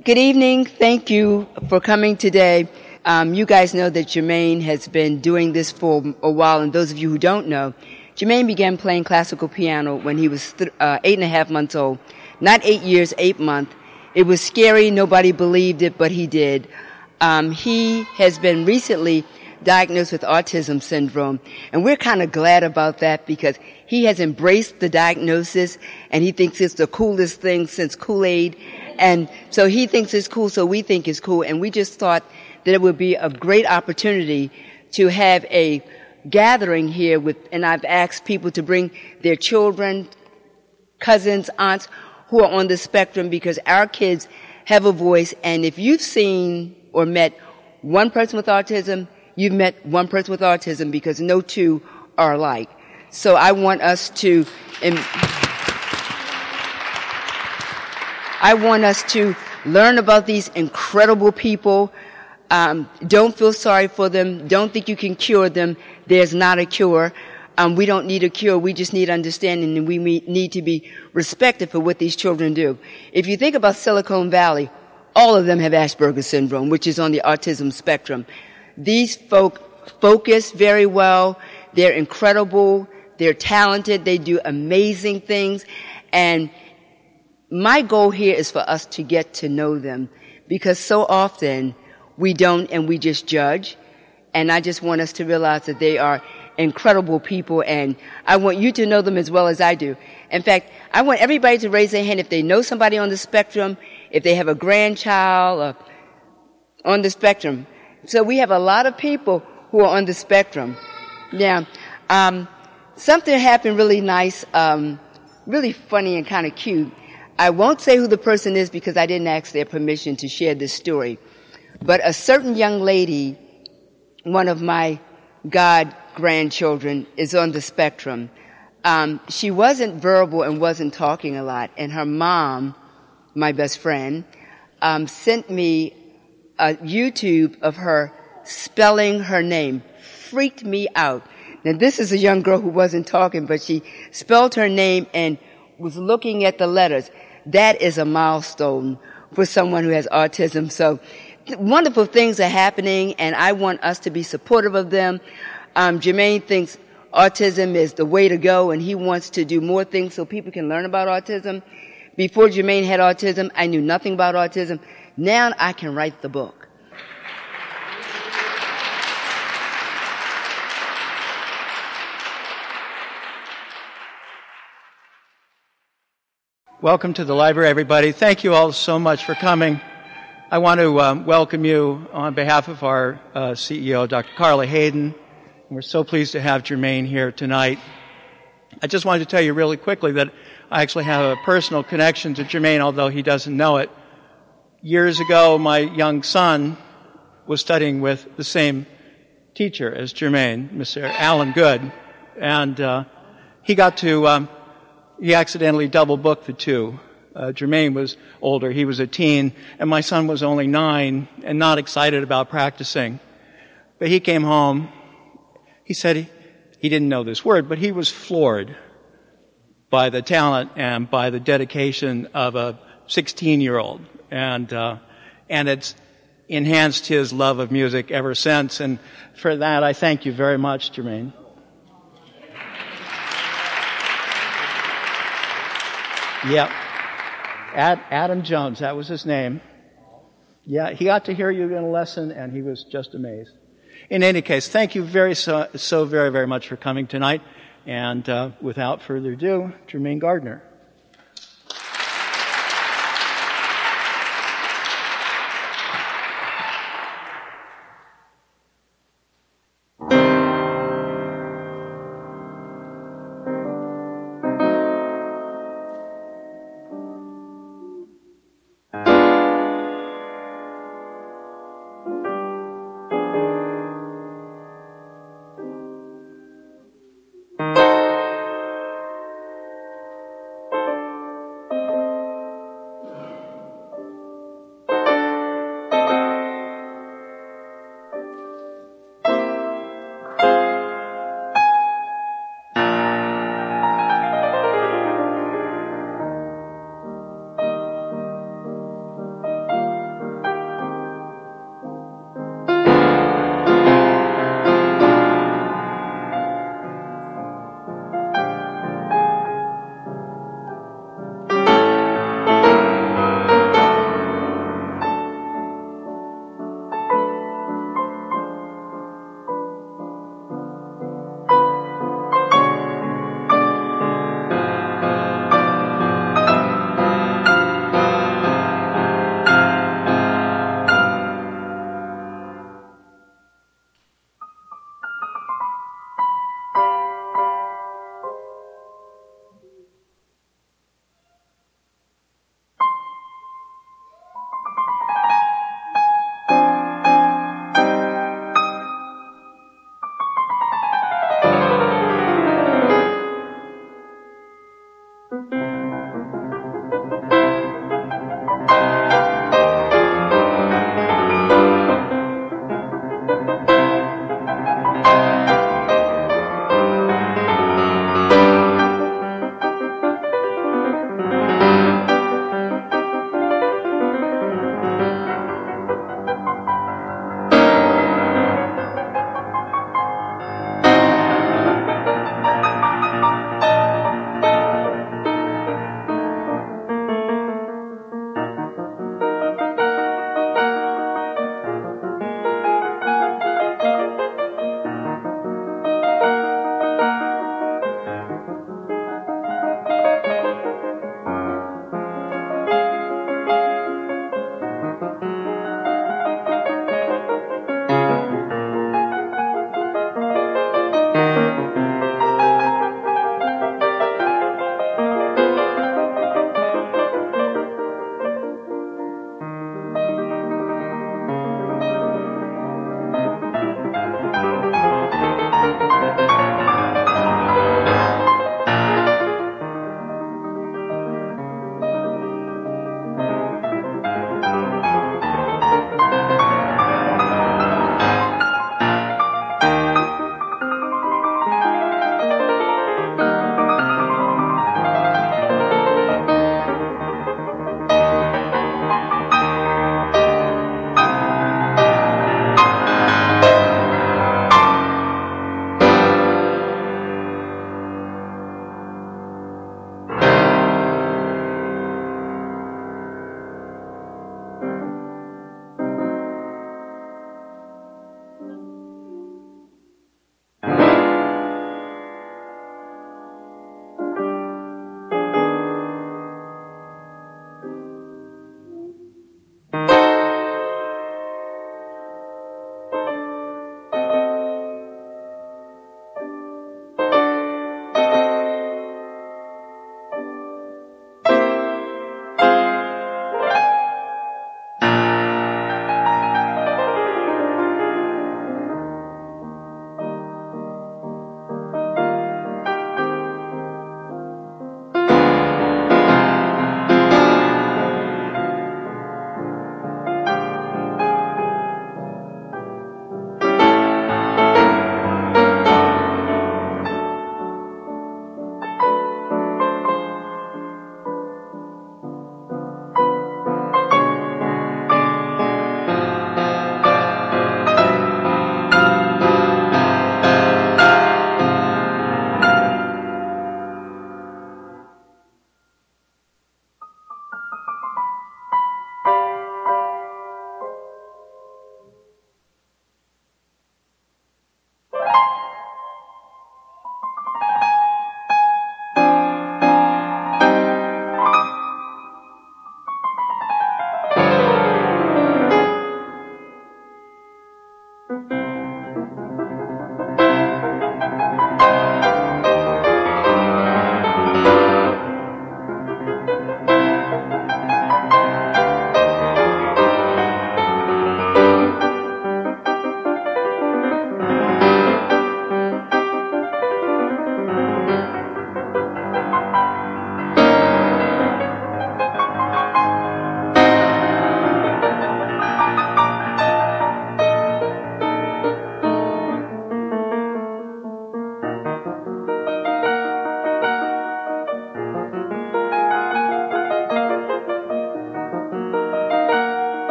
Good evening. Thank you for coming today. Um, you guys know that Jermaine has been doing this for a while, and those of you who don't know, Jermaine began playing classical piano when he was th- uh, eight and a half months old. Not eight years, eight months. It was scary. Nobody believed it, but he did. Um, he has been recently diagnosed with autism syndrome. And we're kind of glad about that because he has embraced the diagnosis and he thinks it's the coolest thing since Kool-Aid. And so he thinks it's cool, so we think it's cool. And we just thought that it would be a great opportunity to have a gathering here with, and I've asked people to bring their children, cousins, aunts who are on the spectrum because our kids have a voice. And if you've seen or met one person with autism, you've met one person with autism because no two are alike. So I want us to, I want us to learn about these incredible people. Um, don't feel sorry for them. Don't think you can cure them. There's not a cure. Um, we don't need a cure. We just need understanding, and we need to be respected for what these children do. If you think about Silicon Valley, all of them have Asperger's syndrome, which is on the autism spectrum. These folk focus very well. They're incredible. They're talented. They do amazing things. And my goal here is for us to get to know them because so often we don't and we just judge. And I just want us to realize that they are incredible people and I want you to know them as well as I do. In fact, I want everybody to raise their hand if they know somebody on the spectrum, if they have a grandchild on the spectrum. So we have a lot of people who are on the spectrum. Now, um, something happened really nice, um, really funny and kind of cute. I won't say who the person is because I didn't ask their permission to share this story. But a certain young lady, one of my god grandchildren, is on the spectrum. Um, she wasn't verbal and wasn't talking a lot, and her mom, my best friend, um, sent me a YouTube of her spelling her name. Freaked me out. Now this is a young girl who wasn't talking, but she spelled her name and was looking at the letters. That is a milestone for someone who has autism. So wonderful things are happening and I want us to be supportive of them. Um, Jermaine thinks autism is the way to go and he wants to do more things so people can learn about autism. Before Jermaine had autism, I knew nothing about autism. Now I can write the book. Welcome to the library, everybody. Thank you all so much for coming. I want to um, welcome you on behalf of our uh, CEO, Dr. Carla Hayden. We're so pleased to have Jermaine here tonight. I just wanted to tell you really quickly that I actually have a personal connection to Jermaine, although he doesn't know it. Years ago, my young son was studying with the same teacher as Jermaine, Mr. Alan Good, and uh, he got to um, he accidentally double booked the two. Uh, Jermaine was older, he was a teen, and my son was only nine and not excited about practicing. But he came home. He said he, he didn't know this word, but he was floored by the talent and by the dedication of a 16 year old and uh, and it's enhanced his love of music ever since. And for that, I thank you very much, Jermaine. Yep. Ad, Adam Jones, that was his name. Yeah, he got to hear you in a lesson and he was just amazed. In any case, thank you very so, so very, very much for coming tonight. And uh, without further ado, Jermaine Gardner.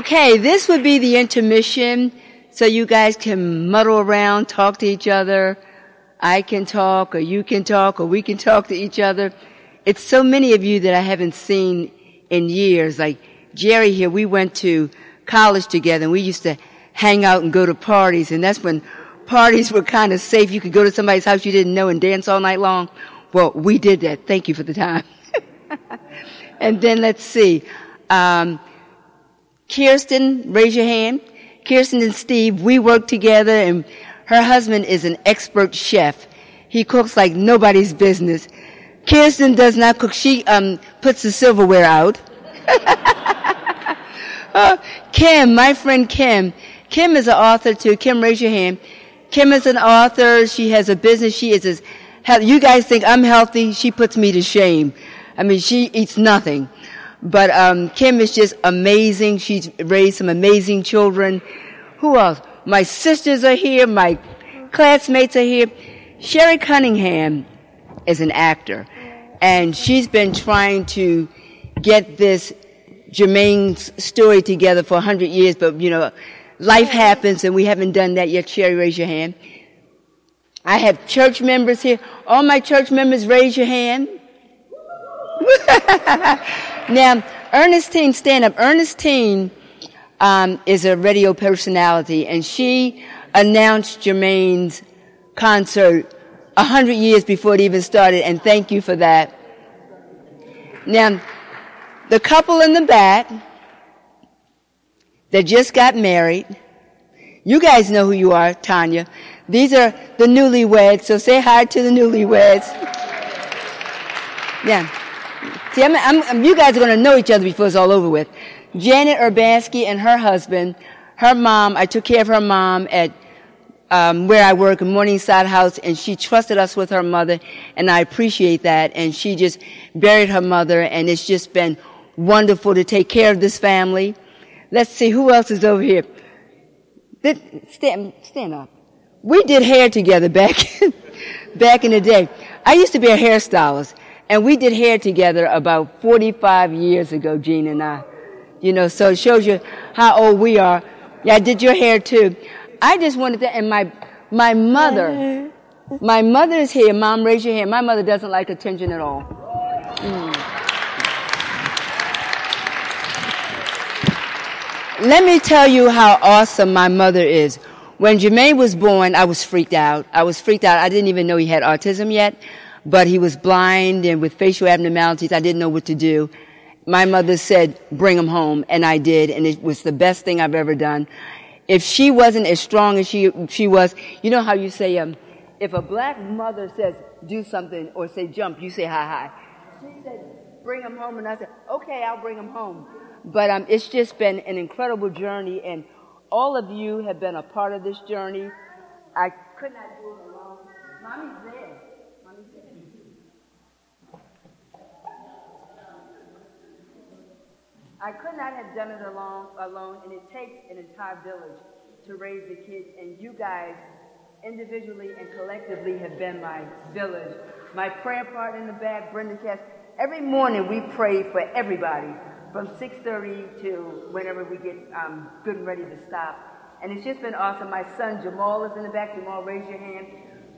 Okay, this would be the intermission so you guys can muddle around, talk to each other. I can talk or you can talk or we can talk to each other. It's so many of you that I haven't seen in years. Like Jerry here, we went to college together and we used to hang out and go to parties and that's when parties were kind of safe. You could go to somebody's house you didn't know and dance all night long. Well, we did that. Thank you for the time. and then let's see. Um, Kirsten, raise your hand. Kirsten and Steve, we work together and her husband is an expert chef. He cooks like nobody's business. Kirsten does not cook. She um, puts the silverware out. uh, Kim, my friend Kim. Kim is an author too. Kim, raise your hand. Kim is an author. She has a business. She is as, you guys think I'm healthy. She puts me to shame. I mean, she eats nothing. But um, Kim is just amazing. She's raised some amazing children. Who else? My sisters are here. My classmates are here. Sherry Cunningham is an actor, and she's been trying to get this Jermaine's story together for 100 years, but you know, life happens and we haven't done that yet. Sherry, raise your hand. I have church members here. All my church members, raise your hand. now, Ernestine, stand up. Ernestine um, is a radio personality, and she announced Jermaine's concert a hundred years before it even started, and thank you for that. Now, the couple in the back that just got married, you guys know who you are, Tanya. These are the newlyweds, so say hi to the newlyweds. Yeah. See, I'm, I'm, you guys are going to know each other before it's all over with. Janet Urbanski and her husband, her mom, I took care of her mom at um, where I work, Morningside House, and she trusted us with her mother, and I appreciate that. And she just buried her mother, and it's just been wonderful to take care of this family. Let's see who else is over here. Stand, stand up. We did hair together back back in the day. I used to be a hairstylist, and we did hair together about 45 years ago, Jean and I. You know, so it shows you how old we are. Yeah, I did your hair too. I just wanted to, and my, my mother, my mother is here. Mom, raise your hand. My mother doesn't like attention at all. Mm. Let me tell you how awesome my mother is. When Jermaine was born, I was freaked out. I was freaked out. I didn't even know he had autism yet, but he was blind and with facial abnormalities. I didn't know what to do my mother said, bring him home. And I did. And it was the best thing I've ever done. If she wasn't as strong as she, she was, you know how you say, um, if a black mother says, do something or say jump, you say hi hi. She said, bring him home. And I said, okay, I'll bring him home. But um, it's just been an incredible journey. And all of you have been a part of this journey. I could not do it alone. Mommy's there. I could not have done it alone, alone, and it takes an entire village to raise the kids, and you guys individually and collectively have been my village. My prayer partner in the back, Brenda Cass. Every morning we pray for everybody from 6.30 to whenever we get um, good and ready to stop. And it's just been awesome. My son Jamal is in the back. Jamal, raise your hand.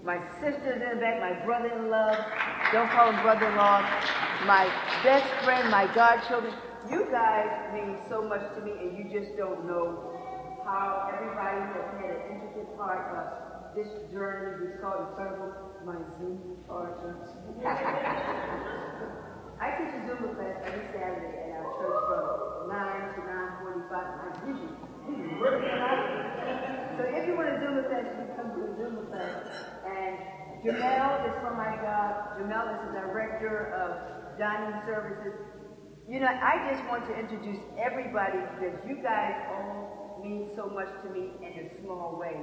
My sister's in the back. My brother-in-law. Don't call him brother-in-law. My best friend, my godchildren you guys mean so much to me, and you just don't know how everybody has had an intricate part of this journey. It's called Incredible My Zoom partner. I teach a Zumba class every Saturday at our church from 9 to 9.45. I usually, usually work So if you want a Zumba class, you can come to a Zumba class. And Jamel is from my God. Jamel is the director of dining services. You know, I just want to introduce everybody because you guys all mean so much to me in a small way.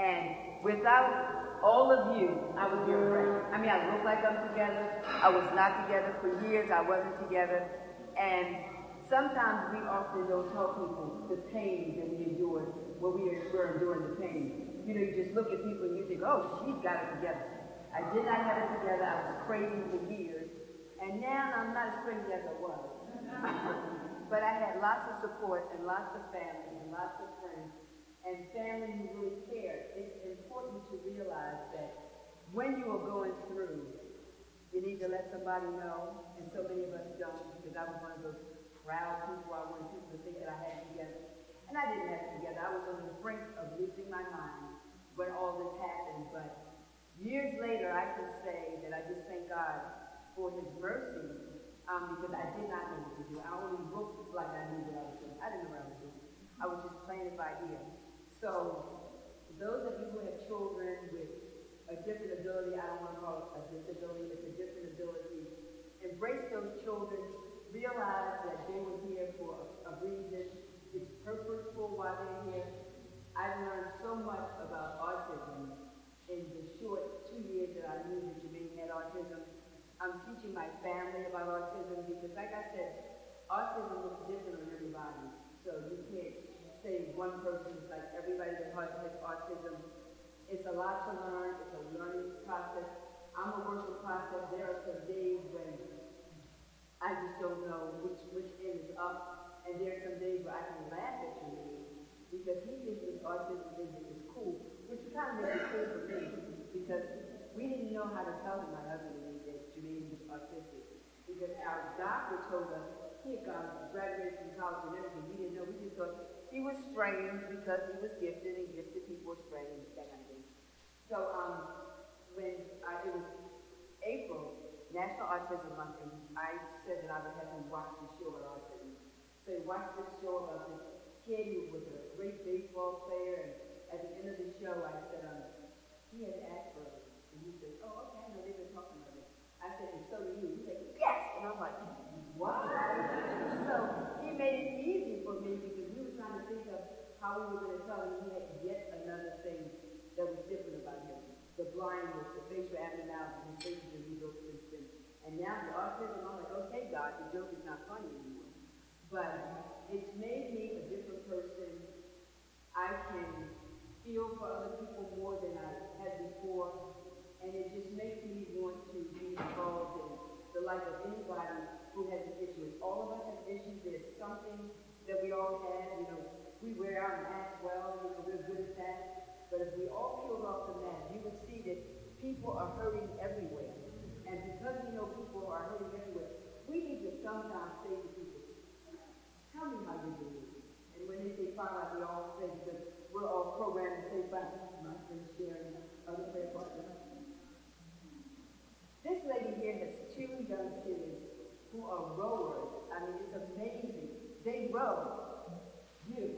And without all of you, I would be a wreck. I mean, I look like I'm together. I was not together for years. I wasn't together. And sometimes we often don't tell people the pain that we endured when we were enduring the pain. You know, you just look at people and you think, oh, she's got it together. I did not have it together. I was crazy for years. And now I'm not as crazy as I was. but I had lots of support and lots of family and lots of friends and family who really care. It's important to realize that when you are going through, you need to let somebody know, and so many of us don't, because I was one of those proud people. I wanted people to think that I had it together. And I didn't have it together. I was on the brink of losing my mind when all this happened. But years later, I can say that I just thank God for his mercy um, because I did not know what to do. I only looked like I knew what I was doing. I didn't know what I was doing. I was just playing it by ear. So those of you who have children with a different ability, I don't want to call it a disability, it's a different ability. Embrace those children. Realize that they were here for a, a reason. It's purposeful why they're here. I've learned so much about autism in the short two years that I knew that Jermaine had autism. I'm teaching my family about autism because, like I said, autism looks different on everybody. So you can't say one person is like everybody that has autism. It's a lot to learn. It's a learning process. I'm a work in process. There are some days when I just don't know which which end is up, and there are some days where I can laugh at you because he thinks his autism is, cool, which kind of makes it cool for me because we didn't know how to tell him my husband was autistic because our doctor told us he had gone graduated from college and everything. We didn't know. We just thought he was strange because he was gifted, and gifted people are strange, that kind of thing. So um, when I, it was April, National Autism Month, and I said that I would have him watch the show about autism. So he watched this show about this kid who was a great baseball player, and at the end of the show, I said, um, he has Asperger's. And he said, oh, okay, I know they've been talking about it. I said, and so do you. He said, yes! And I'm like, what? so he made it easy for me because we were trying to think we were going to tell him he had yet another thing that was different about him. The blindness, the facial abnormality, his facial rebuilt system. And now the autism, I'm like, okay, God, the joke is not funny anymore. But it's made me a different person. I can feel for other people more than I had before. And it just makes me want to be involved in the life of anybody who has an issue. All of us have issues. There's something that we all have. You know, we wear our masks well. You know, we're good at that. But if we all peeled off the mask, you would see that people are hurting everywhere. And because we know people are hurting everywhere, we need to sometimes say to people, tell me how you're doing. And when they say like we all say, because we're all programmed to say fine. My friend sharing other prayer partners. This lady here has two young kids who are rowers. I mean, it's amazing. They row. You.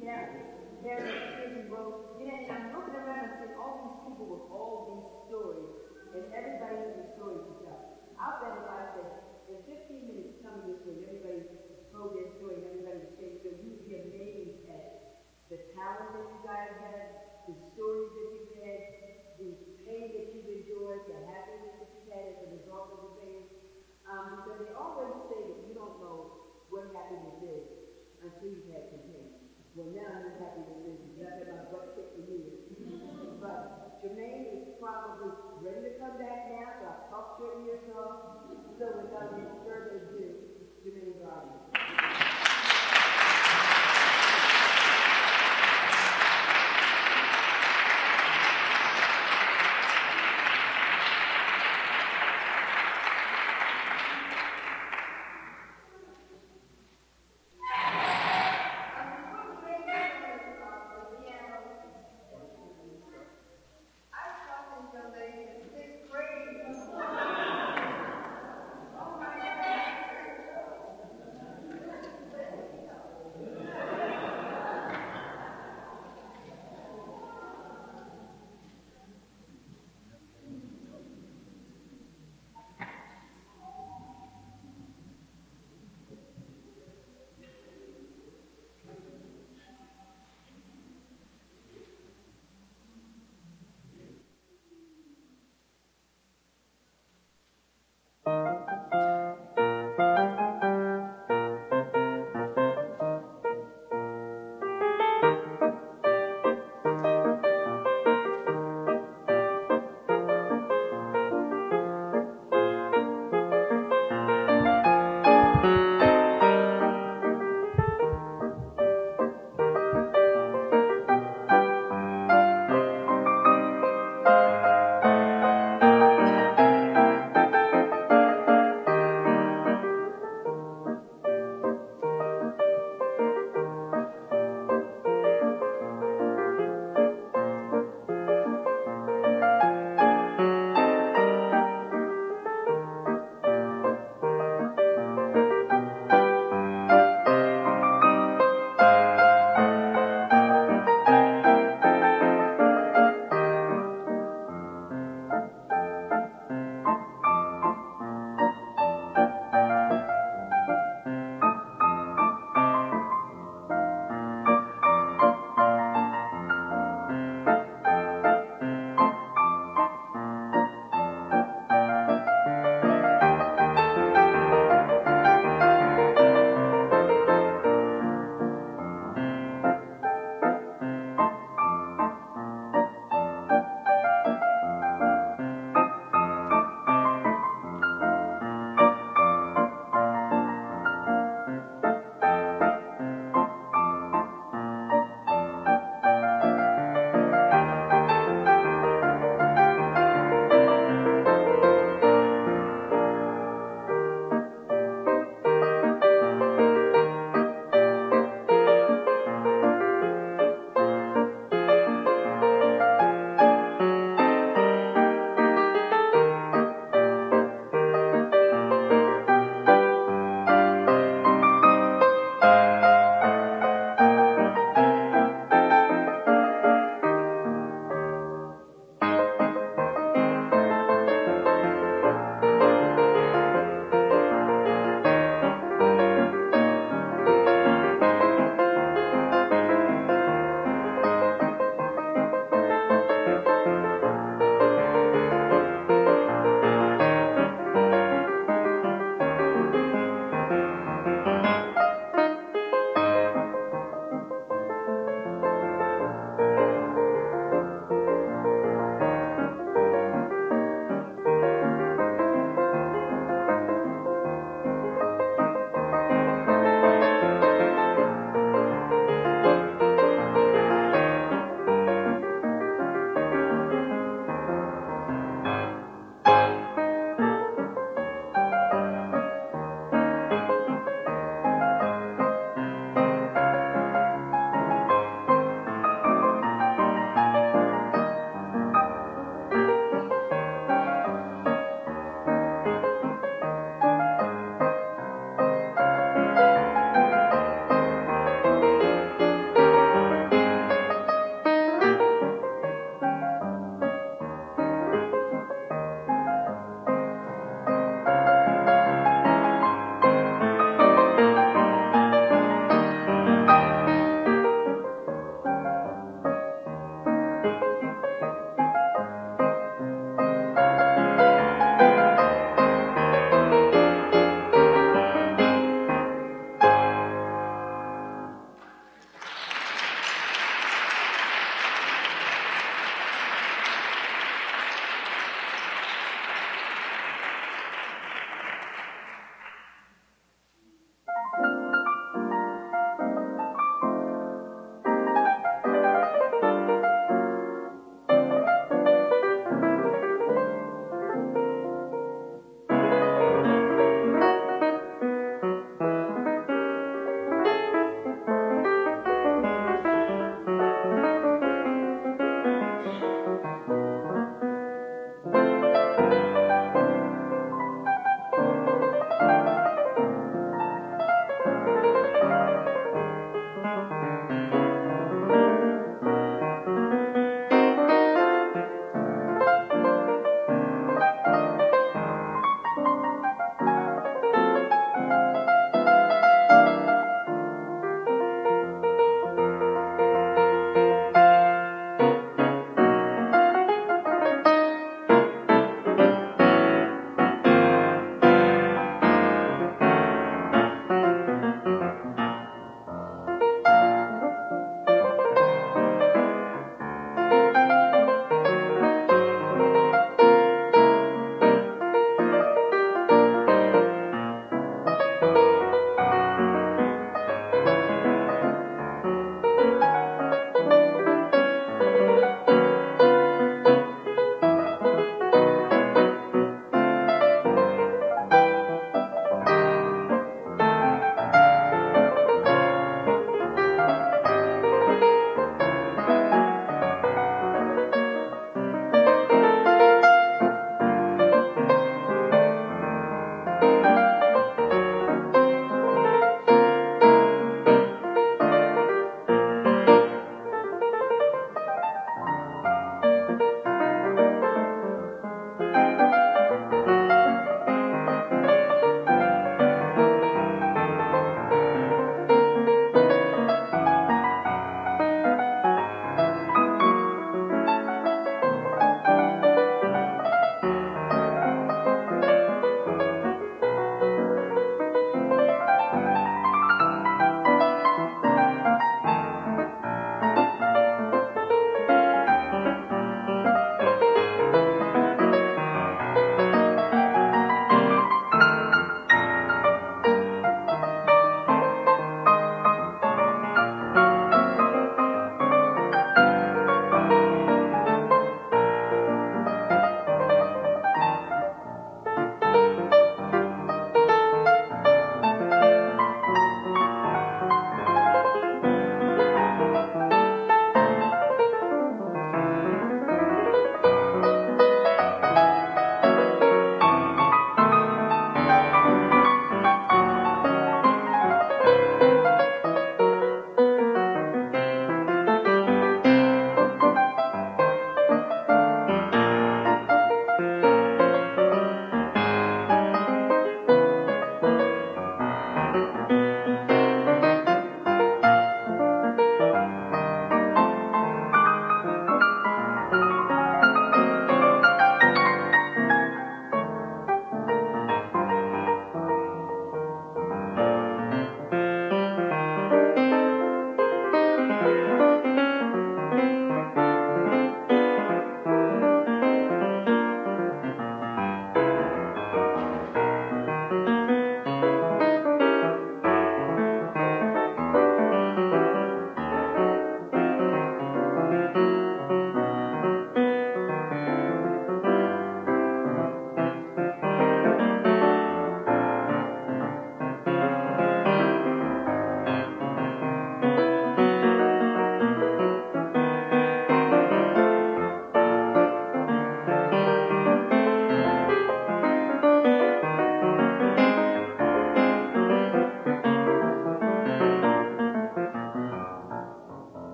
Karen. Karen, kids row. You know, and I'm looking around and seeing all these people with all these stories, and everybody has a story to tell. I'll bet if I said, in 15 minutes, come this way, everybody told their story, and everybody shared so you would be amazed at the talent that you guys have, the stories that you've had, the pain that you've endured, the happiness that you've had as a result of the pain. Um, because they always say that you don't know what happiness is you've had. Well, now I'm is because I've had my butt kicked for years. but Jermaine is probably ready to come back now, so I've talked off. So without any further ado, Jermaine Garden.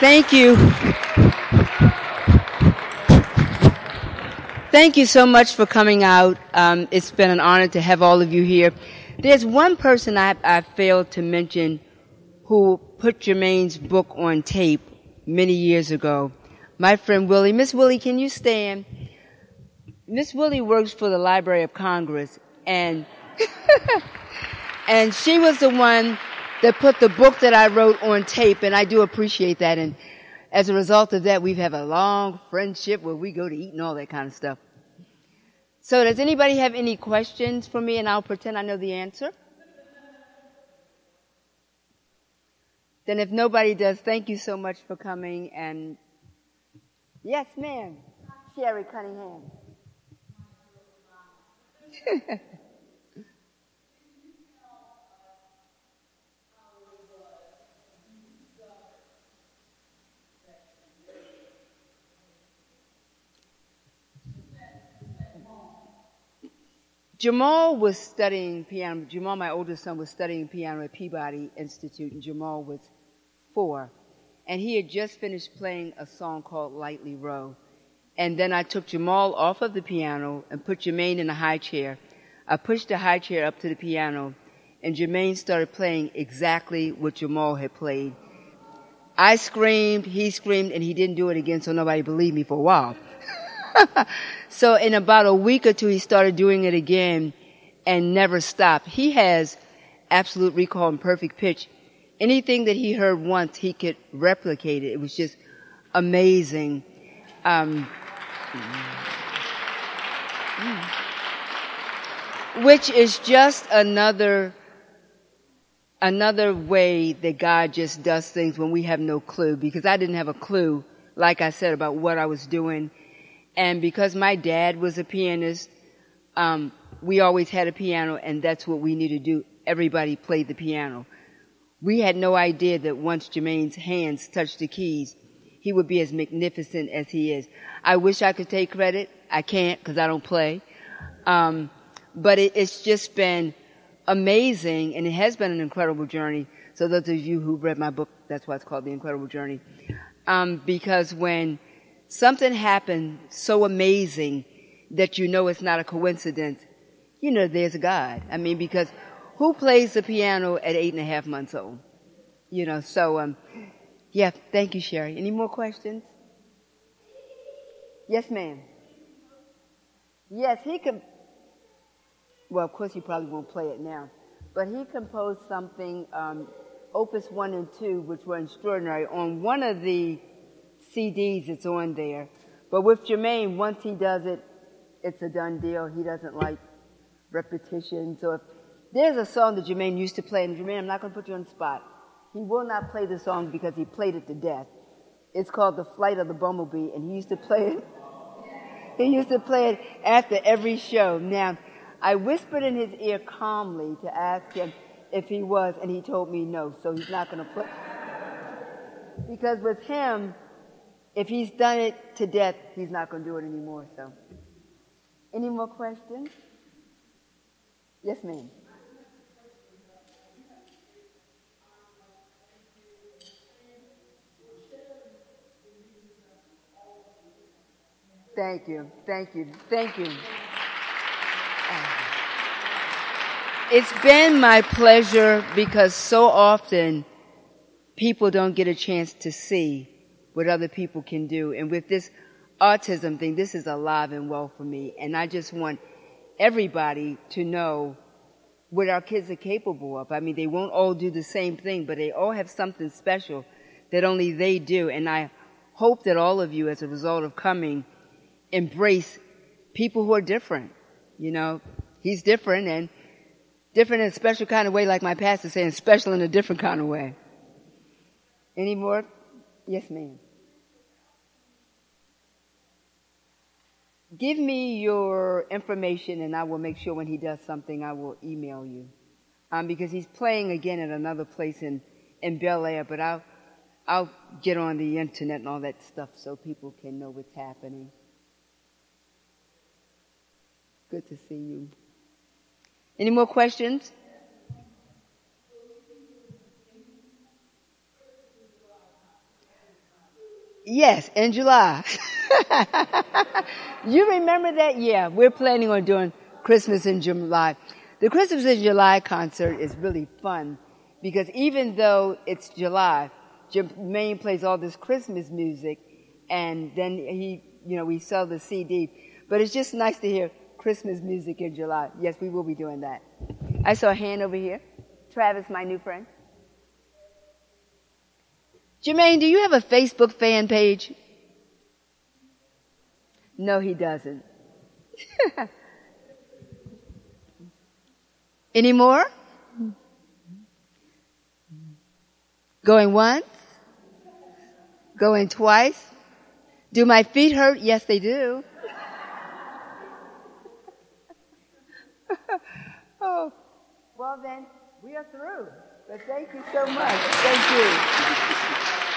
Thank you. Thank you so much for coming out. Um, it's been an honor to have all of you here. There's one person I, I failed to mention who put Jermaine's book on tape many years ago. My friend Willie. Miss Willie, can you stand? Miss Willie works for the Library of Congress and and she was the one that put the book that I wrote on tape and I do appreciate that and as a result of that we've had a long friendship where we go to eat and all that kind of stuff. So does anybody have any questions for me and I'll pretend I know the answer? Then if nobody does, thank you so much for coming and yes ma'am, Sherry Cunningham. Jamal was studying piano. Jamal, my oldest son, was studying piano at Peabody Institute, and Jamal was four. And he had just finished playing a song called Lightly Row. And then I took Jamal off of the piano and put Jermaine in a high chair. I pushed the high chair up to the piano, and Jermaine started playing exactly what Jamal had played. I screamed, he screamed, and he didn't do it again, so nobody believed me for a while. so in about a week or two, he started doing it again and never stopped. He has absolute recall and perfect pitch. Anything that he heard once, he could replicate it. It was just amazing. Um, which is just another another way that God just does things when we have no clue because I didn't have a clue like I said about what I was doing and because my dad was a pianist, um, we always had a piano, and that's what we needed to do. Everybody played the piano. We had no idea that once Jermaine's hands touched the keys, he would be as magnificent as he is. I wish I could take credit. I can't because I don't play. Um, but it, it's just been amazing, and it has been an incredible journey. So those of you who read my book, that's why it's called The Incredible Journey. Um, because when something happened so amazing that you know it's not a coincidence, you know there's a God. I mean, because who plays the piano at eight and a half months old? You know, so, um, yeah, thank you, Sherry. Any more questions? Yes, ma'am. Yes, he can. Well, of course, he probably won't play it now, but he composed something, um, Opus 1 and 2, which were extraordinary, on one of the CDs, it's on there. But with Jermaine, once he does it, it's a done deal. He doesn't like repetition. So if there's a song that Jermaine used to play, and Jermaine, I'm not going to put you on the spot. He will not play the song because he played it to death. It's called The Flight of the Bumblebee, and he used to play it. He used to play it after every show. Now, I whispered in his ear calmly to ask him if he was, and he told me no, so he's not going to play. Because with him, if he's done it to death, he's not going to do it anymore. So, any more questions? Yes, ma'am. Thank you, thank you, thank you. Ah. It's been my pleasure because so often people don't get a chance to see what other people can do. And with this autism thing, this is alive and well for me. And I just want everybody to know what our kids are capable of. I mean, they won't all do the same thing, but they all have something special that only they do. And I hope that all of you, as a result of coming, embrace people who are different. You know, he's different and different in a special kind of way, like my pastor saying, special in a different kind of way. Any more? Yes, ma'am. Give me your information and I will make sure when he does something I will email you. Um, because he's playing again at another place in, in Bel Air, but I'll, I'll get on the internet and all that stuff so people can know what's happening. Good to see you. Any more questions? Yes, in July. you remember that? Yeah, we're planning on doing Christmas in July. The Christmas in July concert is really fun because even though it's July, Jermaine plays all this Christmas music and then he, you know, we sell the CD. But it's just nice to hear Christmas music in July. Yes, we will be doing that. I saw a hand over here. Travis, my new friend. Jermaine, do you have a Facebook fan page? No, he doesn't. Any more? Going once? Going twice? Do my feet hurt? Yes, they do. oh, well then, we are through. But thank you so much. Thank you.